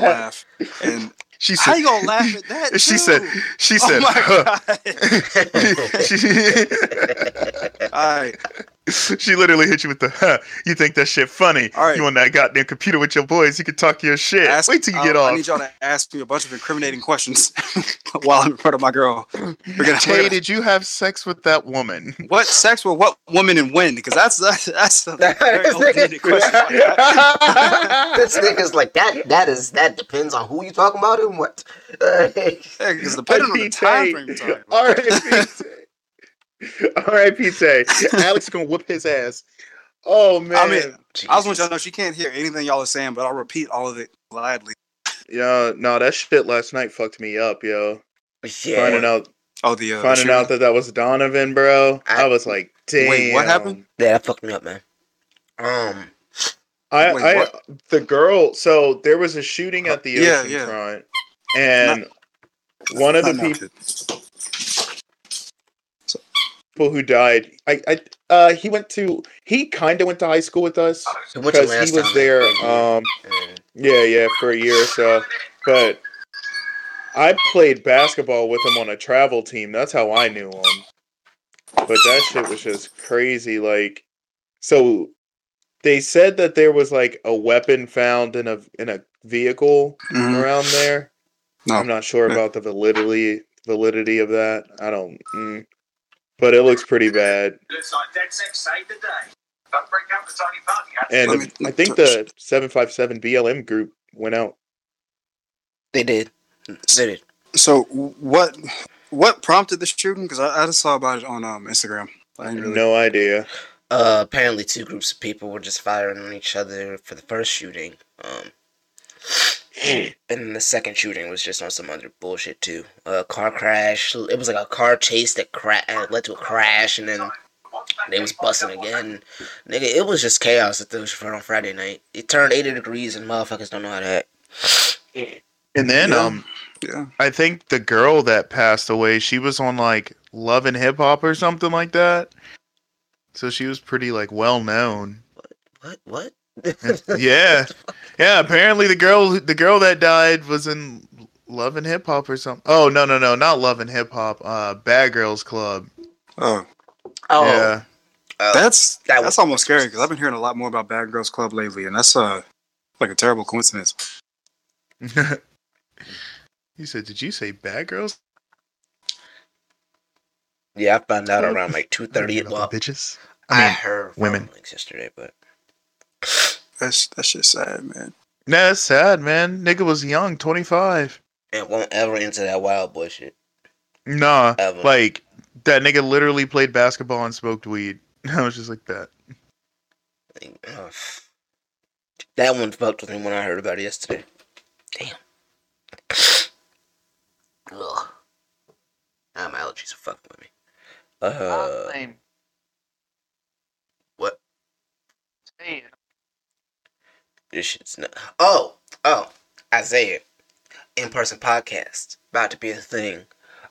to laugh. And She said, how you gonna laugh at that? She said, too? she "Oh said, my huh. god!" she, All right, she literally hit you with the, huh, you think that shit funny. All right. You on that goddamn computer with your boys, you can talk your shit. ask, Wait till you I- get off. I off. need y'all to ask me a bunch of incriminating questions while I'm in front of my girl. We're gonna, we're gonna- did you have sex with that woman? what sex with what woman and when? Because that's that's that's a very This open-ended question. this nigga's like that. That is that depends on who you talking about and what. Because depending on the time frame you're talking about. R.I.P. R.I.P. Tay. Alex is gonna whoop his ass. Oh man. I mean, I just want y'all to know she can't hear anything y'all are saying, but I'll repeat all of it gladly. Yeah, no, that shit last night fucked me up, yo. yeah. Finding out, Oh, the uh, finding out that that was Donovan, bro. I, I- was like, damn. Wait, what happened? yeah, that fucked me up, man. Um, I, Wait, I, what? the girl. So there was a shooting at the Yeah, ocean yeah. front, and one of the people. Mounted. people who died. I, I, uh, he went to. He kind of went to high school with us we went because he was time, there. Um, yeah, yeah, for a year or so. But I played basketball with him on a travel team. That's how I knew him. But that shit was just crazy. Like, so they said that there was like a weapon found in a in a vehicle Mhm. around there. No. I'm not sure about the validity validity of that. I don't. Mm. But it looks pretty bad. Looks like Dead Sex saved the day. Don't break out the tiny party. had to And Let me- I think the 757 BLM group went out. they did. They did. So what what prompted the shooting? Because I, I just saw about it on um, Instagram. I didn't really. No idea. Uh, apparently, two groups of people were just firing on each other for the first shooting. Um, and then the second shooting was just on some other bullshit too. A car crash. It was like a car chase that cra- uh, led to a crash, and then they was busting again. Nigga, it was just chaos at the front on Friday night. It turned 80 degrees, and motherfuckers don't know how to act. And then Yeah. um Yeah. I think the girl that passed away, she was on like Love and Hip Hop or something like that. So she was pretty like well known. What? What? What? yeah. Yeah, apparently the girl the girl that died was in Love and Hip Hop or something. Oh, no, no, no, not Love and Hip Hop. Uh Bad Girls Club. Oh, Oh, Yeah. uh, that's that that's almost scary because I've been hearing a lot more about Bad Girls Club lately, and that's uh like a terrible coincidence. you said, "Did you say Bad Girls?" yeah. I found out around like 2:30. About Well, bitches. I, I heard women. rumblings yesterday, but That's that shit's sad, man. nah, it's sad, man. Nigga was young, 25. it won't ever into that wild boy shit. Nah, Ever. like that nigga literally played basketball and smoked weed. I was just like that. That one fucked with me when I heard about it yesterday. Damn. Ugh. Now my allergies are fucking with me. Uh, name. what? Say it. This shit's not. Oh, oh, Isaiah. In person podcast. About to be a thing.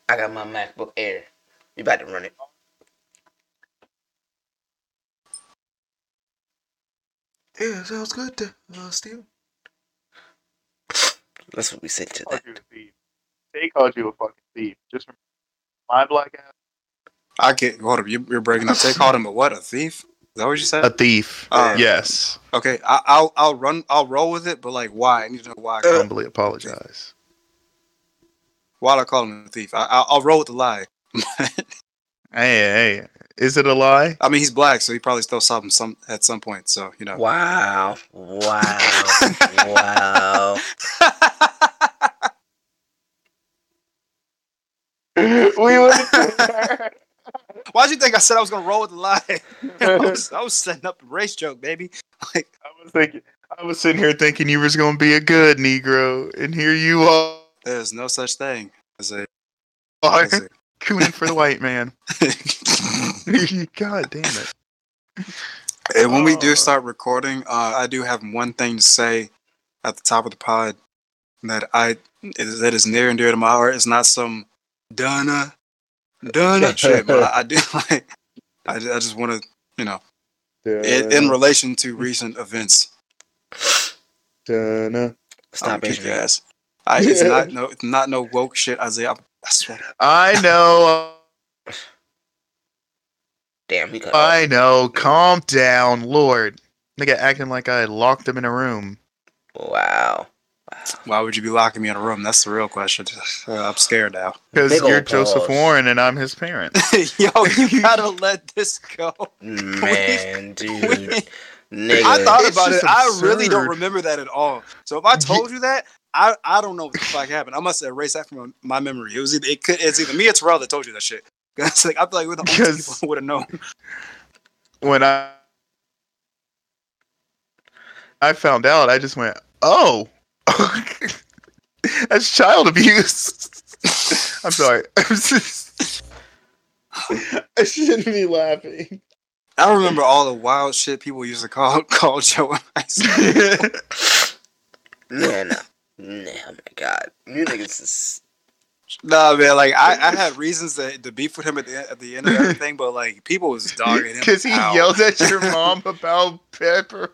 I got my MacBook Air. We about to run it. Yeah, sounds good to uh, Steven. That's what we said to Called that. you a thief. They called you a fucking thief. Just from my black ass. I get hold up. You, you're breaking up. They called him a what? A thief? Is that what you said? A thief. Yes. Okay, I, I'll I'll run. I'll roll with it, but like, why? I need to know why. I call, Humbly apologize. why I call him a thief? I, I'll, I'll roll with the lie. Hey, hey, is it a lie? I mean, he's black, so he probably stole something some at some point. So you know. Wow. Wow. wow. we would. Why'd you think I said I was gonna roll with the lie? I, was, I was setting up a race joke, baby. Like, I was thinking. I was sitting here thinking you was gonna be a good Negro, and here you are, there's no such thing as a. Cooning for the white man. God damn it! and when we Oh. do start recording, uh, I do have one thing to say at the top of the pod that I that is near and dear to my heart. It's not some Donna, Donna shit, but I, I do like. I, I just want to, you know, in, in relation to recent events. Dun-na, Stop gonna kick your ass. I, it's not no, it's not no woke shit, Isaiah. I, I swear. I know. Damn, he cut off. I know. Calm down, Lord. Nigga acting like I locked him in a room. Wow. Why would you be locking me in a room? That's the real question. Uh, I'm scared now. Because you're Joseph. Warren and I'm his parent. Yo, you gotta let this go. Man, dude. I thought It's about it. just I really don't remember that at all. So if I told you that, I, I don't know what the fuck happened. I must erase that from my memory. It was either it could it's either me or Terrell that told you that shit. shit. 'Cause, like I feel like we're the only people who would have known. when I I found out, I just went, "Oh, that's child abuse." I'm sorry. I shouldn't be laughing. I remember all the wild shit people used to call call Joe in high school. Nah, nah. Nah, oh my god. You niggas is. Nah, man, like I, I had reasons to, to beef with him at the end, at the end of everything, but like people was dogging him. Because he out. yelled at your mom about pepper.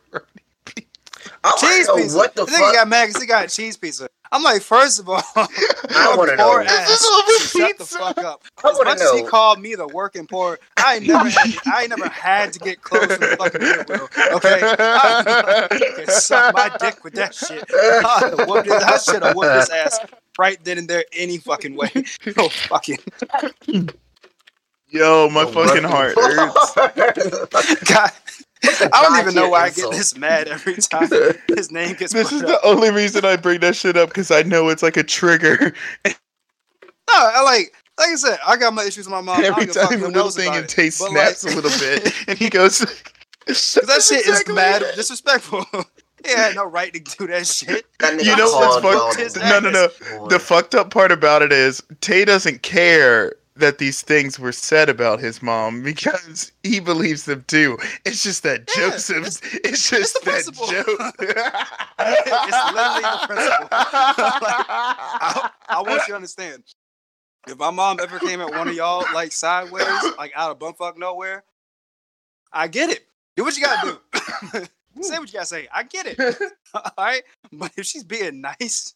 I cheese wanna pizza. What the nigga fuck? got mad because he got cheese pizza. I'm like, first of all, I wanna know. poor This ass. is over Shut the fuck up. I As wanna much as he called me the working poor, I ain't never had, I ain't never had to get close to the fucking Goodwill. Okay, I, you can suck my dick with that shit. I whooped. I should have whooped his ass right then and there any fucking way. No fucking Yo, my The fucking heart hurts. hurts. God. I don't even know God-tier why I get this mad every time his name gets This is up. the only reason I bring that shit up because I know it's like a trigger. No, I like like I said, I got my issues with my mom. I Every don't give a fuck time who a little thing about and it. Tay But, snaps like- a little bit, and he goes, Cause that shit is Exactly. mad disrespectful. he had no right to do that shit. That You know what's fucked? Ball No, no, no. boy. The fucked up part about it is Tay doesn't care that these things were said about his mom because he believes them too. It's just that Yeah, Joseph's. It's, just the that joke. It's literally the principle. I, I want you to understand. If my mom ever came at one of y'all like sideways, like out of bumfuck nowhere, I get it. Do what you gotta do. say what you gotta say. I get it. All right. But if she's being nice,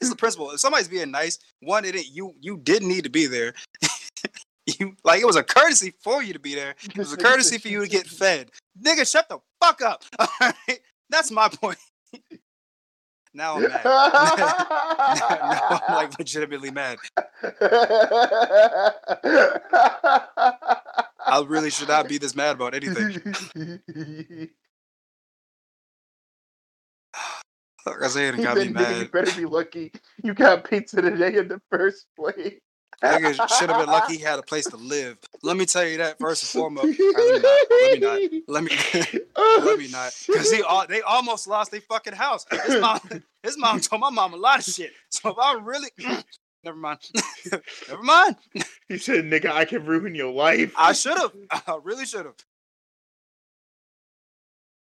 this is the principle. If somebody's being nice, one, it ain't you you didn't need to be there. you like it was a courtesy for you to be there. It was a courtesy for you to get fed. Nigga, shut the fuck up. All right. That's my point. now I'm mad. now I'm like legitimately mad. I really should not be this mad about anything. Said, it got me nigga, you better be lucky you got pizza today in the first place. Nigga should have been lucky he had a place to live. Let me tell you that first and foremost. Let me not. Let me not. Let me. Oh, let me not, because he all they almost lost their fucking house. His mom, his mom told my mom a lot of shit. So if I really, never mind, never mind. He said, "Nigga, I can ruin your life." I should have. I really should have.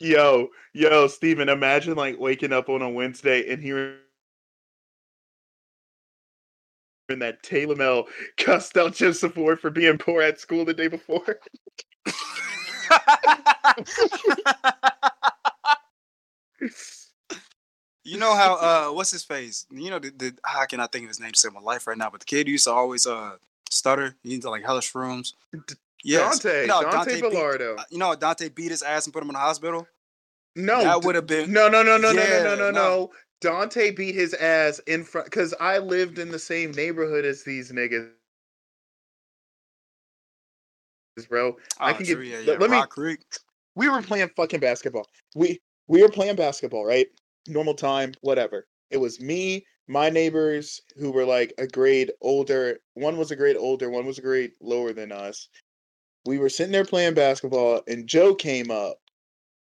Yo, yo, Steven, imagine like waking up on a Wednesday and hearing that Taylor Mel cussed out Joseph Ward for being poor at school the day before. you know how? Uh, what's his face? You know the, the how can I think of his name? Say my life right now, but the kid used to always uh stutter. He used to like hellish rooms. Yes. Dante, You know, Dante, beat- uh, you know, Dante beat his ass and put him in the hospital. No, that would have been. no, no, no, no, no, Yeah, no, no, no, no. no. Dante beat his ass in front because I lived in the same neighborhood as these niggas, bro. I Oh, can true, give- yeah, let- yeah. let me- Creek. we were playing fucking basketball. We we were playing basketball, right? Normal time, whatever. It was me, my neighbors who were like a grade older. One was a grade older, one was a grade lower than us. We were sitting there playing basketball, and Joe came up,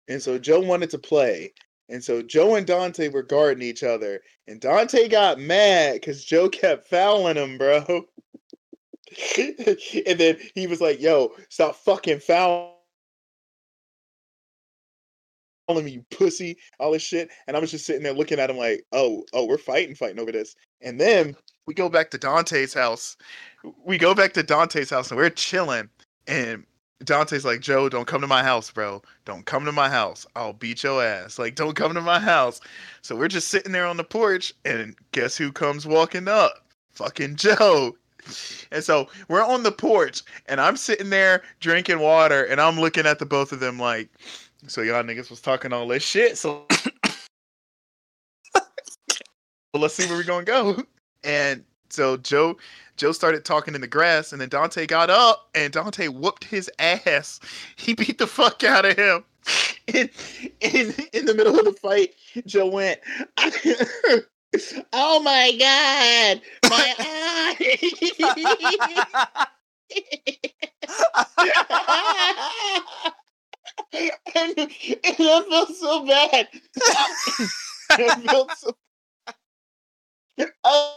and so Joe wanted to play, and so Joe and Dante were guarding each other, and Dante got mad because Joe kept fouling him, bro. and then he was like, "Yo, stop fucking fouling." me you pussy, all this shit. And I was just sitting there looking at him like, oh, oh, we're fighting, fighting over this. And then we go back to Dante's house. We go back to Dante's house and we're chilling. And Dante's like, Joe, don't come to my house, bro. Don't come to my house. I'll beat your ass. Like, don't come to my house. So we're just sitting there on the porch, and guess who comes walking up? Fucking Joe. And so we're on the porch, and I'm sitting there drinking water, and I'm looking at the both of them like, so y'all niggas was talking all this shit. So well, let's see where we're gonna go. And so Joe Joe started talking in the grass, and then Dante got up, and Dante whooped his ass. He beat the fuck out of him. In in in the middle of the fight, Joe went. oh my god, my eye! and, and I felt so bad. I felt so. Oh,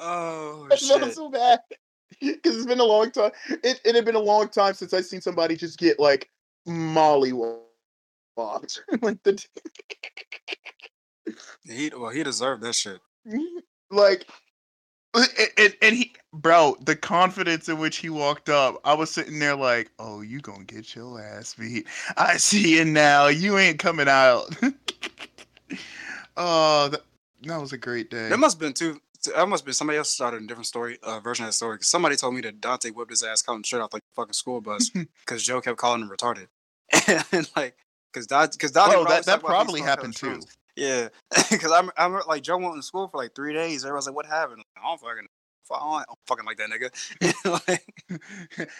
oh I felt shit! so bad because it's been a long time. It, it had been a long time since I've seen somebody just get like molly walked. like the He well, he deserved that shit. Mm-hmm. like uh, and, and, and he bro the confidence in which he walked up i was sitting there like oh you gonna get your ass beat i see you now you ain't coming out oh that, that was a great day There must have been two. That must been somebody else started a different story uh, version of that story. 'Cause somebody told me that Dante whipped his ass coming straight off like the fucking school bus because Joe kept calling him retarded. and like, because Dante, because Dante oh that, that talk about he's probably happened too. Yeah, because I'm I remember like Joe went to school for like three days. Everybody's like, "What happened?" Like, I don't fucking, I don't, fucking like that nigga.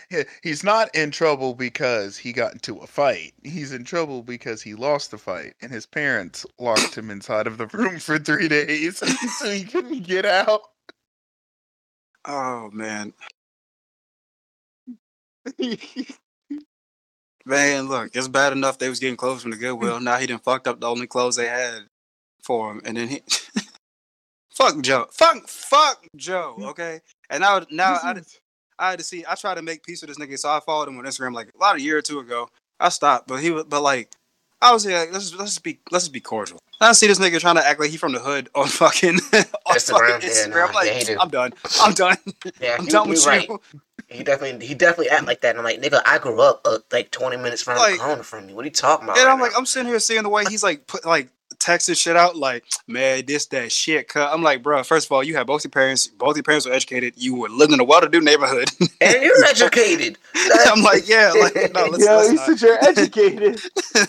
like, he's not in trouble because he got into a fight. He's in trouble because he lost the fight, and his parents locked him inside of the room for three days, so he couldn't get out. oh man, man, look, it's bad enough they was getting clothes from the Goodwill. Now he done fucked up the only clothes they had for him, and then he, fuck Joe, fuck, fuck Joe, okay. And now, now I, I had to see. I tried to make peace with this nigga, so I followed him on Instagram like about a year or two ago. I stopped, but he was, but like, I was like, let's let's be let's just be cordial. I see this nigga trying to act like he from the hood on fucking on Instagram, fucking yeah, nah, I'm like, yeah. I'm done. I'm done. Yeah, I'm he- done he with right. you. He definitely, he definitely act like that. And I'm like, nigga, I grew up uh, like 20 minutes from Like- the corner from you. What are you talking about? And right I'm like. I'm sitting here seeing the way he's like put like texting shit out like, man, this that shit. Cut. I'm like, bro. First of all, you have both your parents. Both your parents were educated. You were living in a well-to-do neighborhood. and you're educated. I'm like, yeah, like no, let's, yeah, let's he not. said you're educated.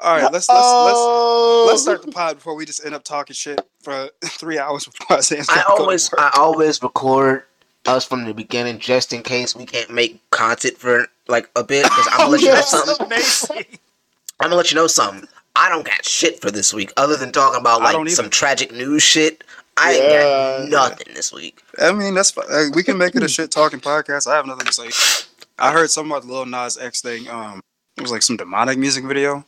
All right, let's let's let's. oh, Let's start the oh. pod before we just end up talking shit for three hours before I say I always, I always record us from the beginning just in case we can't make content for like a bit. Because I'm gonna oh, let you know yeah. something. I'm gonna let you know something. I don't got shit for this week other than talking about like some tragic news shit. I ain't Yeah. got nothing this week. I mean, that's fine. Uh, we can make it a shit talking podcast. I have nothing to say. I heard something about the Lil Nas X thing. Um, it was like some demonic music video.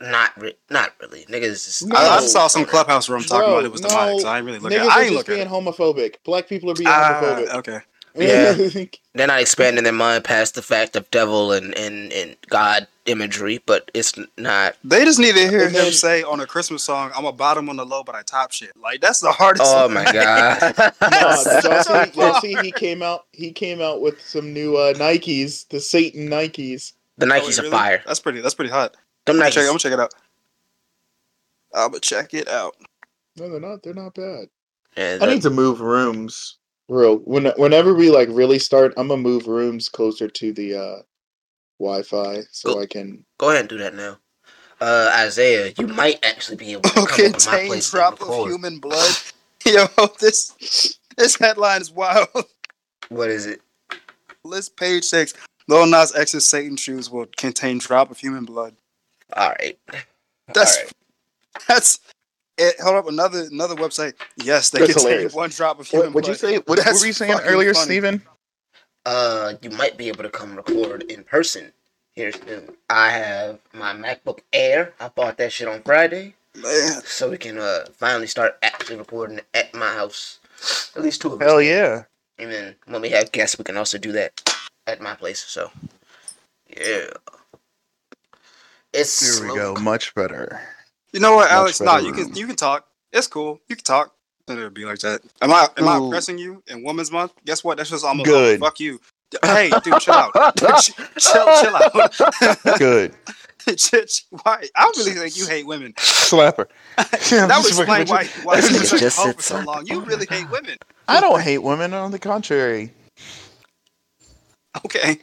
Not, re- not really. Niggas. Is, No. I, I saw some clubhouse room talking about it was demonic. no. So I ain't really looking. Niggas At it. I are ain't just looking. At being it. homophobic. Black people are being Ah, homophobic. okay. Yeah. They're not expanding their mind past the fact of devil and, and, and God imagery, but it's not. They just need to hear And then- him say on a Christmas song, "I'm a bottom on the low, but I top shit." Like that's the hardest. Oh thing. my god! Nah, did y'all see, he came out he came out with some new uh, Nikes, the Satan Nikes. the Oh, Nikes are fire. That's pretty. That's pretty hot. Them I'm gonna check, I'm gonna check it out. I'm gonna check it out. No, they're not. They're not bad. Yeah, I need to move rooms. Real. When whenever we like really start, I'm gonna move rooms closer to the uh, Wi-Fi so Cool. I can. go ahead and do that now. Uh, Isaiah, you might actually be able to come up my place drop of human blood. Yo, this this headline is wild. What is it? List page six. Lil Nas X's Satan shoes will contain drop of human blood. All right. That's All right. that's it. held up, another another website. Yes, they That's contain hilarious. one drop of human What would you blood. say? What, what were you saying earlier, funny. Steven? Uh, you might be able to come record in person here soon. I have my MacBook Air. I bought that shit on Friday, Man, so we can uh finally start actually recording at my house. At least two of us. Hell yeah! And then when we have guests, we can also do that at my place. So, yeah. It's Here we slow go. Much better. You know what, Alex? Nah, you can you can talk. It's cool. You can talk. It'll be like that. Am I am I Ooh. impressing you in Women's Month? Guess what? That's just almost Good. Fuck you. Hey, dude, chill out. Ch- chill, chill out. Good. Why? I really think you hate women. Slapper. that would explain why why you Nigga was such a just hoe for so long. You really hate women. I don't hate women. On the contrary. Okay.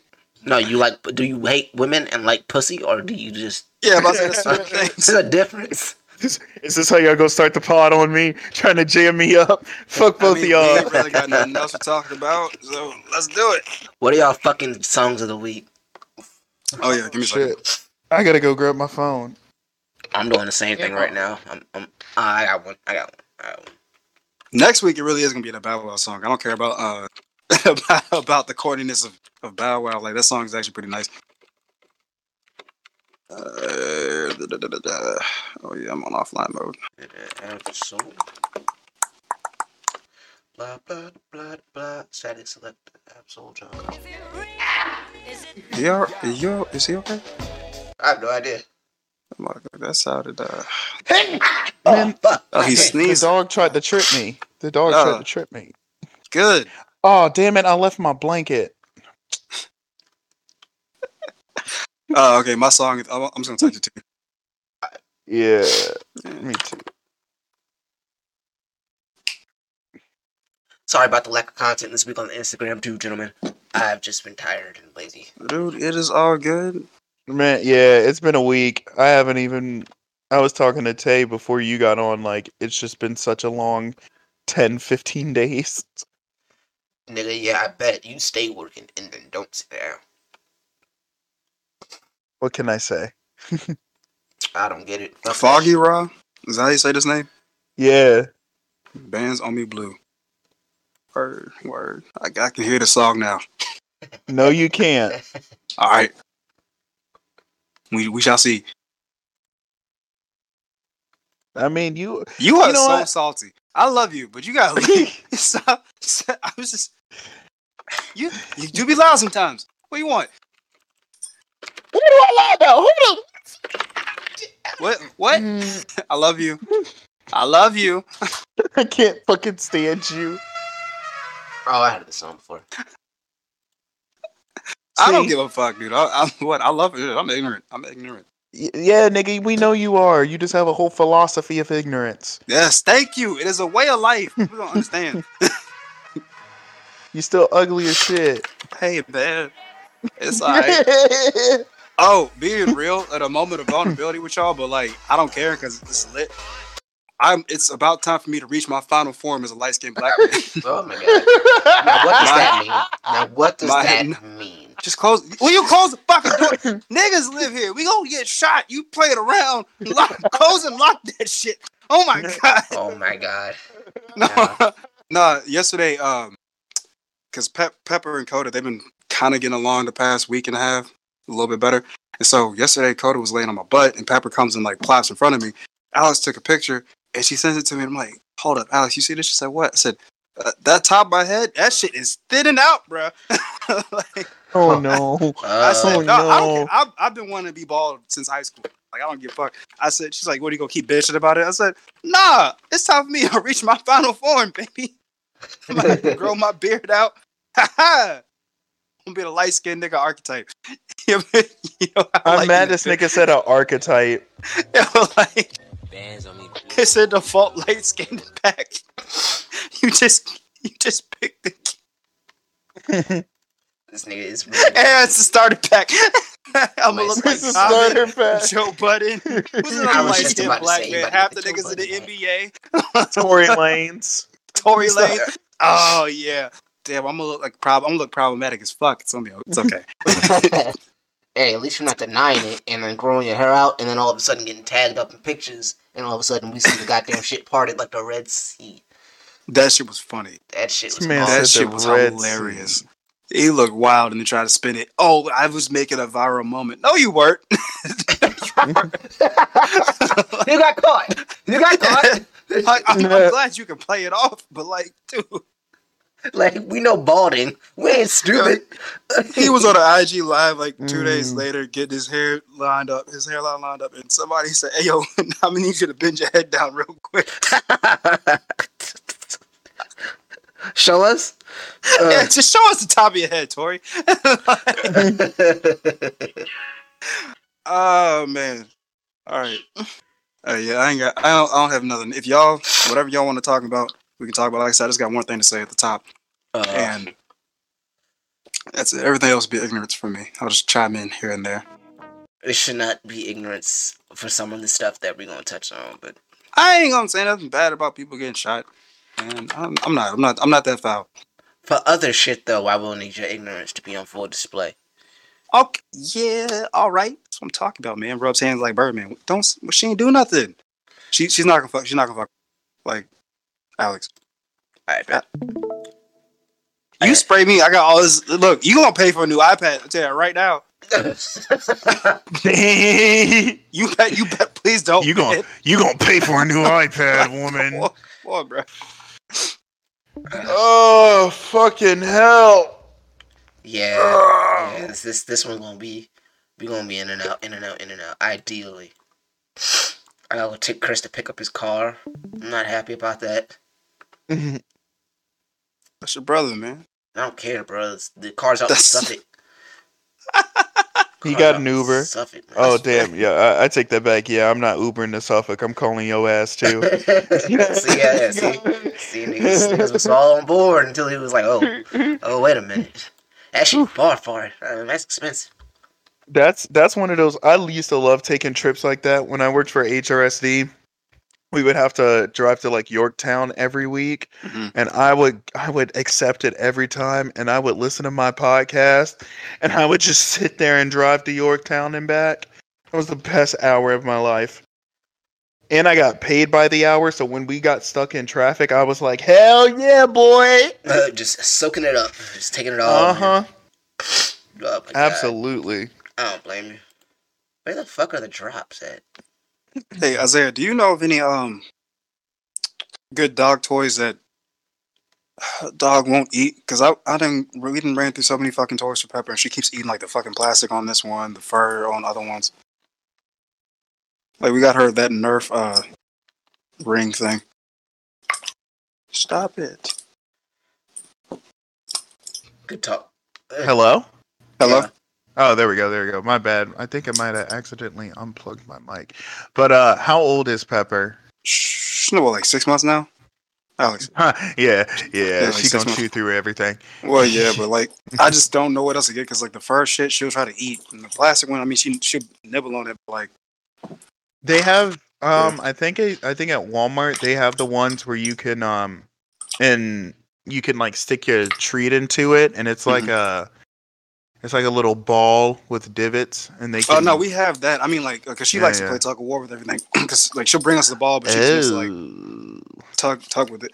No, you like? Do you hate women and like pussy, or do you just? Yeah, but I said that's two different Is things. a difference? Is this how y'all gonna start the pod on me? Trying to jam me up? Fuck I both mean, of y'all. ain't really got nothing else to talk about, so let's do it. What are y'all fucking songs of the week? Oh yeah, give me a second. Shit. I gotta go grab my phone. I'm doing the same thing right now. I'm, I'm, I got one. I got one. I got one. Next week it really is gonna be the Bow Wow song. I don't care about uh about, about the corniness of, of Bow Wow. Like that song is actually pretty nice. Uh, da, da, da, da, da. Oh yeah, I'm on offline mode. Absol. Blah blah blah blah. Static select Absol John. Yo, yo, is he okay? I have no idea. Oh my god, that sounded. Uh, Oh, fuck. oh, he sneezed. The dog tried to trip me. The dog Oh. tried to trip me. Good. Oh damn it! I left my blanket. Oh, okay. My song. is- I'm, I'm just gonna text it to Yeah, me too. Sorry about the lack of content this week on the Instagram too, gentlemen. I've just been tired and lazy. Dude, it is all good. Man, yeah, it's been a week. I haven't even. I was talking to Tay before you got on. Like, it's just been such a long 10, 15 days. Nigga, yeah, I bet you stay working and then don't sit down. What can I say? I don't get it. Fuck that Foggy shit. Raw. Is that how you say this name? Yeah, Bands on me blue. Word, word. I, I can hear the song now. no, you can't. All right. We we shall see. I mean, you. You are You know so what? salty. I love you, but you gotta leave. Stop. I was just you. You do be loud sometimes. What do you want? What do I lie about? Hold What? What? Mm. up. I love you. I love you. I can't fucking stand you. Oh, I heard this song before. I don't give a fuck, dude. I, I'm what? I love it. I'm ignorant. I'm ignorant. Y- Yeah, nigga, we know you are. You just have a whole philosophy of ignorance. Yes, thank you. It is a way of life. People don't understand. You still ugly as shit. hey, man. It's like Oh, being real at a moment of vulnerability with y'all, but like I don't care because it's lit. I'm. It's about time for me to reach my final form as a light skinned black man. Oh my god. Now what does that mean? Now what does My- that mean? Just close. Will you close the fucking door? Niggas live here. We gonna get shot. You play it around. Lock, close and lock that shit. Oh my god. Oh my god. No, Yeah. no. Yesterday, um, because Pep, Pepper and Coda, they've been kind of getting along the past week and a half, a little bit better. And so yesterday, Coda was laying on my butt, and Pepper comes and like plops in front of me. Alice took a picture, and she sends it to me. And I'm like, hold up, Alice, you see this? She said, what? I said, uh, that top of my head, that shit is thinning out, bruh. like, oh no. I said, Uh, Oh, no, I don't no. care. I've, I've been wanting to be bald since high school. Like, I don't give a fuck. I said, she's like, what, are you gonna keep bitching about it? I said, nah, it's time for me to reach my final form, baby. I'm gonna grow my beard out. Ha ha! I'm gonna be the light skinned nigga archetype. you know, I I'm like mad this nigga said an archetype. like, Bands on me. it's a default light skinned pack. You just, you just picked the. This nigga is really And it's the starter pack. I'm gonna look like It's a Tommy, starter pack. Joe Budden. Who's I another was light just skinned black say, man? Half the Joe niggas in the NBA. Tory Lanez. Tory Lane. Oh yeah. Damn, I'm gonna look like prob. I'm gonna look problematic as fuck. It's gonna be. It's okay. hey, at least you're not denying it and then growing your hair out and then all of a sudden getting tagged up in pictures and all of a sudden we see the goddamn shit parted like the Red Sea. That shit was funny. That shit was man. That shit was hilarious. Sea. He looked wild and then tried to spin it. Oh, I was making a viral moment. No, you weren't. you got caught. You got caught. Like, I'm, I'm glad you can play it off, but like, dude, like we know balding. We ain't stupid. he was on an IG live like two days Mm. later, getting his hair lined up, his hairline lined up, and somebody said, "Hey, yo, I'm gonna need you to bend your head down real quick." Show us. yeah, Uh, just show us the top of your head, Tori. oh man. All right. Uh, yeah, I ain't got. I don't, I don't have nothing. If y'all, whatever y'all want to talk about, we can talk about. Like I said, I just got one thing to say at the top, uh, and that's it. Everything else be ignorance for me. I'll just chime in here and there. it should not be ignorance for some of the stuff that we're gonna touch on, but I ain't gonna say nothing bad about people getting shot, and I'm, I'm not. I'm not. I'm not that foul. for other shit though, I will need your ignorance to be on full display. Okay, yeah, all right. That's what I'm talking about, man. Rubs hands like Birdman. Don't. She ain't do nothing. She she's not gonna fuck. She's not gonna fuck. Like Alex. All right, bet. You spray me. I got all this. Look, you gonna pay for a new iPad? I tell you right now. you You bet. You bet. Please don't. You gonna you gonna pay for a new iPad, woman? Boy, boy, bro. Oh fucking hell! yeah, yeah. This this this one gonna be we gonna be in and out, in and out, in and out. Ideally, I gotta take Chris to pick up his car. I'm not happy about that. That's your brother, man. I don't care, bro. The car's out in That's- Suffolk. He Car's got an Uber. Suffolk. Oh damn! Yeah, I, I take that back. Yeah, I'm not Ubering to Suffolk. I'm calling your ass too. see, yeah, yeah, see, see, niggas, niggas was all on board until he was like, "Oh, oh, wait a minute, actually, far, far, uh, that's expensive." That's that's one of those. I used to love taking trips like that when I worked for HRSD. We would have to drive to like Yorktown every week, Mhm. and I would I would accept it every time, and I would listen to my podcast, and I would just sit there and drive to Yorktown and back. It was the best hour of my life. And I got paid by the hour, so when we got stuck in traffic, I was like, "Hell yeah, boy!" Uh, just soaking it up, just taking it all. Uh huh. Oh my God. Absolutely. I don't blame you. Where the fuck are the drops at? Hey Isaiah, do you know of any um good dog toys that dog won't eat? Because I I didn't we didn't ran through so many fucking toys for Pepper, and she keeps eating like the fucking plastic on this one, the fur on other ones. Like we got her that Nerf uh ring thing. Stop it. Good talk. Hello. Hello. Yeah. Oh, there we go. There we go. My bad. I think I might have accidentally unplugged my mic. But uh how old is Pepper? No, what, like six months now? Alex. yeah, yeah. Yeah, like she gonna months. chew through everything. Well, yeah, but like I just don't know what else to get because like the first shit she'll try to eat, and the plastic one, I mean, she she'll nibble on it, but like They have um I think it, I think at Walmart they have the ones where you can um and you can like stick your treat into it and it's like a it's like a little ball with divots and they can Oh no, we have that. I mean, like, because she Yeah, likes yeah. to play tug of war with everything. Because like she'll bring us the ball, but she just like tug tug with it.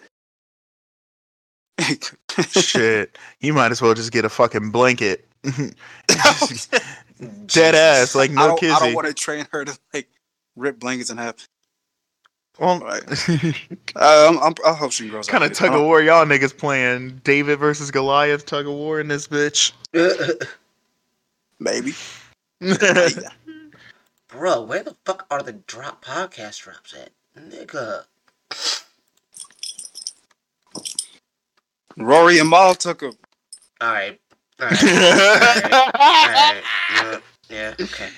shit. You might as well just get a fucking blanket. Dead ass, like I no don't, I don't want to train her to like rip blankets in half. Well, Right. Uh, I'm, I'm, I hope she grows up. Kind of tug of war y'all niggas playing David versus Goliath tug of war in this bitch. Maybe. Bro, where the fuck are the drop podcast drops at? Nigga. Rory and Mal took them. Alright. Alright. Alright. Yeah, yeah, okay.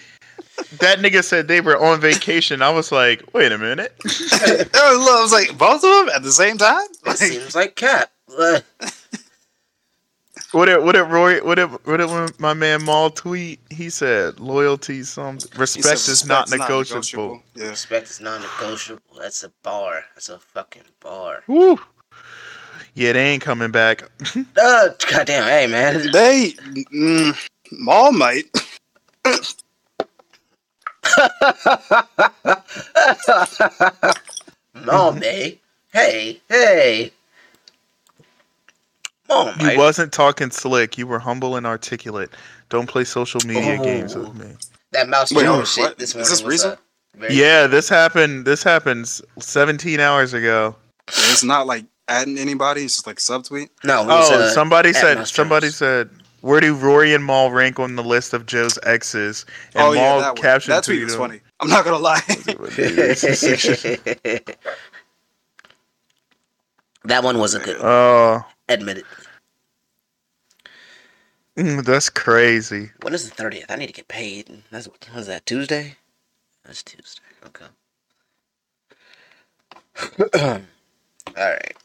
That nigga said they were on vacation. I was like, wait a minute. I was like both of them at the same time. That Like, seems like cap. What did what did Roy what did what did my man Mal tweet? He said loyalty something respect said is not respect's negotiable. Yeah. respect is not negotiable. That's a bar. That's a fucking bar. Woo. Yeah, they ain't coming back. Uh, goddamn, hey man. They mm, Mal might. Mom, hey, hey, hey. Mom, You I, wasn't talking slick. You were humble and articulate. Don't play social media games Oh. with me. that mouse Wait, Jones what? shit this Is this was, recent? very- Yeah, this happened. This happens 17 hours ago. It's not like adding anybody. It's just like subtweet. No, it was, Oh, uh, somebody said. Somebody Jones. said. Where do Rory and Mal rank on the list of Joe's exes? And oh yeah, Mal that one. captioned That tweet tweeted was funny. I'm not gonna lie. that one wasn't good. Oh, Admittedly. Mm, that's crazy. When is the thirtieth? I need to get paid. That's what was that Tuesday? That's Tuesday. Okay. All right.